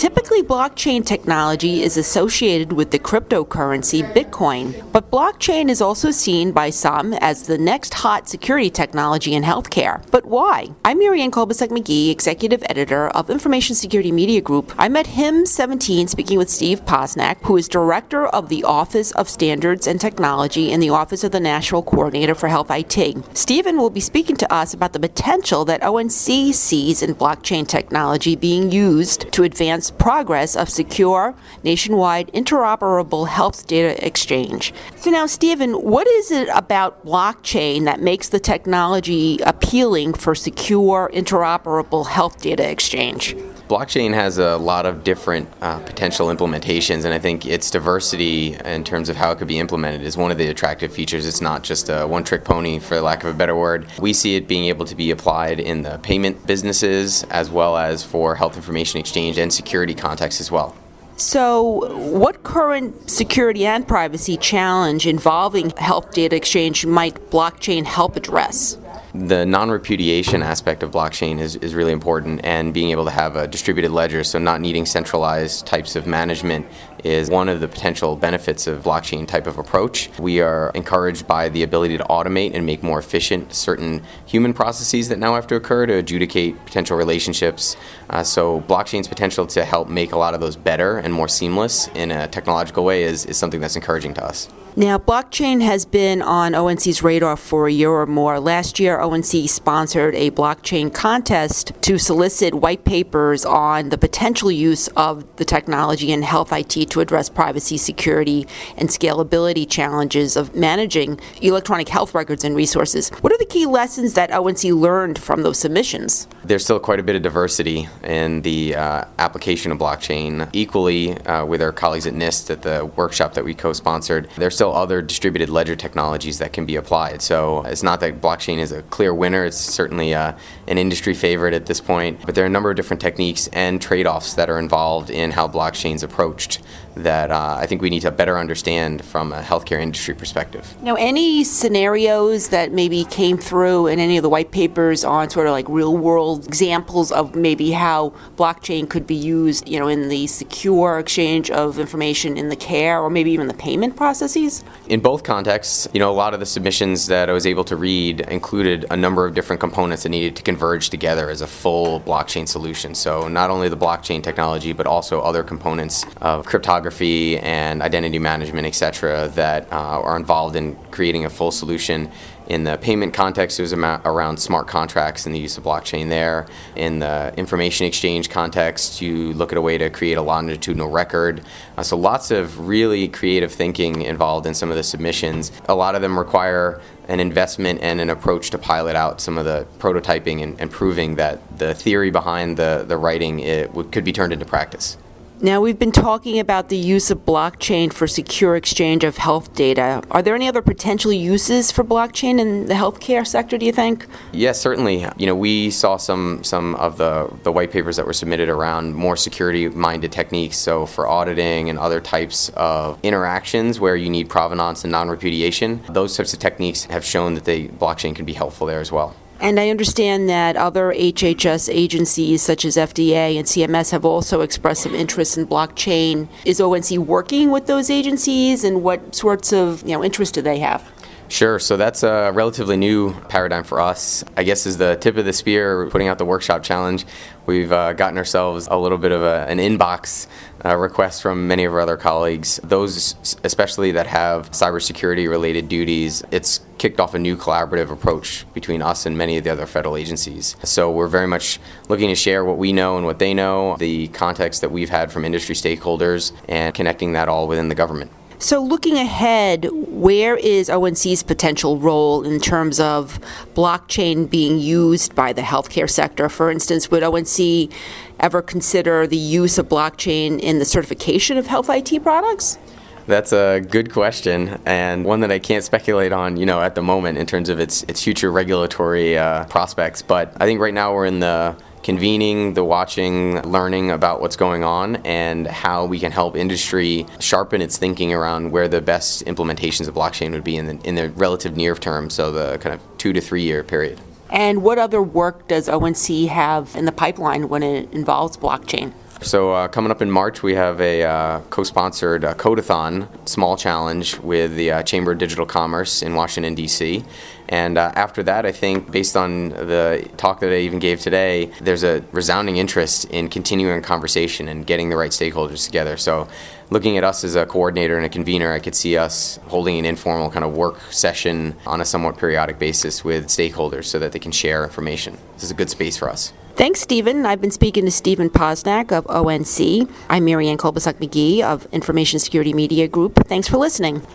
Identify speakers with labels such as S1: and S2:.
S1: Typically, blockchain technology is associated with the cryptocurrency Bitcoin, but blockchain is also seen by some as the next hot security technology in healthcare. But why? I'm Marianne Kolbasuk McGee, Executive Editor of Information Security Media Group. I'm at HIMSS 17 speaking with Steve Posnack, who is Director of the Office of Standards and Technology in the Office of the National Coordinator for Health IT. Stephen will be speaking to us about the potential that ONC sees in blockchain technology being used to advance progress of secure, nationwide, interoperable health data exchange. So, now, Stephen, what is it about blockchain that makes the technology appealing for secure, interoperable health data exchange?
S2: Blockchain has a lot of different uh, potential implementations, and I think its diversity in terms of how it could be implemented is one of the attractive features. It's not just a one trick pony, for lack of a better word. We see it being able to be applied in the payment businesses as well as for health information exchange and security context as well.
S1: So, what current security and privacy challenge involving health data exchange might blockchain help address?
S2: The non-repudiation aspect of blockchain is, is really important and being able to have a distributed ledger so not needing centralized types of management is one of the potential benefits of blockchain type of approach. We are encouraged by the ability to automate and make more efficient certain human processes that now have to occur to adjudicate potential relationships. Uh, so blockchain's potential to help make a lot of those better and more seamless in a technological way is, is something that's encouraging to us.
S1: Now, blockchain has been on ONC's radar for a year or more. Last year, ONC sponsored a blockchain contest to solicit white papers on the potential use of the technology in health IT to address privacy, security, and scalability challenges of managing electronic health records and resources. What are the key lessons that ONC learned from those submissions?
S2: There's still quite a bit of diversity in the uh, application of blockchain. Equally, uh, with our colleagues at NIST at the workshop that we co sponsored, there's still other distributed ledger technologies that can be applied. So it's not that blockchain is a clear winner, it's certainly uh, an industry favorite at this point, but there are a number of different techniques and trade offs that are involved in how blockchain's approached that uh, I think we need to better understand from a healthcare industry perspective.
S1: Now, any scenarios that maybe came through in any of the white papers on sort of like real world examples of maybe how blockchain could be used, you know, in the secure exchange of information in the care or maybe even the payment processes?
S2: In both contexts, you know, a lot of the submissions that I was able to read included a number of different components that needed to converge together as a full blockchain solution. So, not only the blockchain technology, but also other components of cryptography and identity management, et cetera, that uh, are involved in creating a full solution. In the payment context, it was around smart contracts and the use of blockchain there. In the information exchange context, you look at a way to create a longitudinal record. Uh, so, lots of really creative thinking involved in some of the submissions. A lot of them require an investment and an approach to pilot out some of the prototyping and, and proving that the theory behind the, the writing it could be turned into practice.
S1: Now, we've been talking about the use of blockchain for secure exchange of health data. Are there any other potential uses for blockchain in the healthcare sector, do you think?
S2: Yes, certainly. You know, we saw some, some of the, the white papers that were submitted around more security minded techniques. So, for auditing and other types of interactions where you need provenance and non repudiation, those types of techniques have shown that the blockchain can be helpful there as well.
S1: And I understand that other HHS agencies, such as FDA and CMS, have also expressed some interest in blockchain. Is ONC working with those agencies, and what sorts of you know interest do they have?
S2: Sure. So that's a relatively new paradigm for us. I guess is the tip of the spear putting out the workshop challenge. We've uh, gotten ourselves a little bit of a, an inbox uh, request from many of our other colleagues. Those, especially that have cybersecurity related duties, it's kicked off a new collaborative approach between us and many of the other federal agencies. So we're very much looking to share what we know and what they know, the context that we've had from industry stakeholders, and connecting that all within the government.
S1: So, looking ahead, where is ONC's potential role in terms of blockchain being used by the healthcare sector? For instance, would ONC ever consider the use of blockchain in the certification of health IT products?
S2: That's a good question, and one that I can't speculate on, you know, at the moment in terms of its its future regulatory uh, prospects. But I think right now we're in the convening, the watching, learning about what's going on, and how we can help industry sharpen its thinking around where the best implementations of blockchain would be in the, in the relative near term, so the kind of two to three year period.
S1: And what other work does ONC have in the pipeline when it involves blockchain?
S2: So, uh, coming up in March, we have a uh, co sponsored uh, Codathon small challenge with the uh, Chamber of Digital Commerce in Washington, D.C. And uh, after that, I think, based on the talk that I even gave today, there's a resounding interest in continuing conversation and getting the right stakeholders together. So, looking at us as a coordinator and a convener, I could see us holding an informal kind of work session on a somewhat periodic basis with stakeholders so that they can share information. This is a good space for us.
S1: Thanks, Stephen. I've been speaking to Stephen Posnack of ONC. I'm Marianne Kolbasuk McGee of Information Security Media Group. Thanks for listening.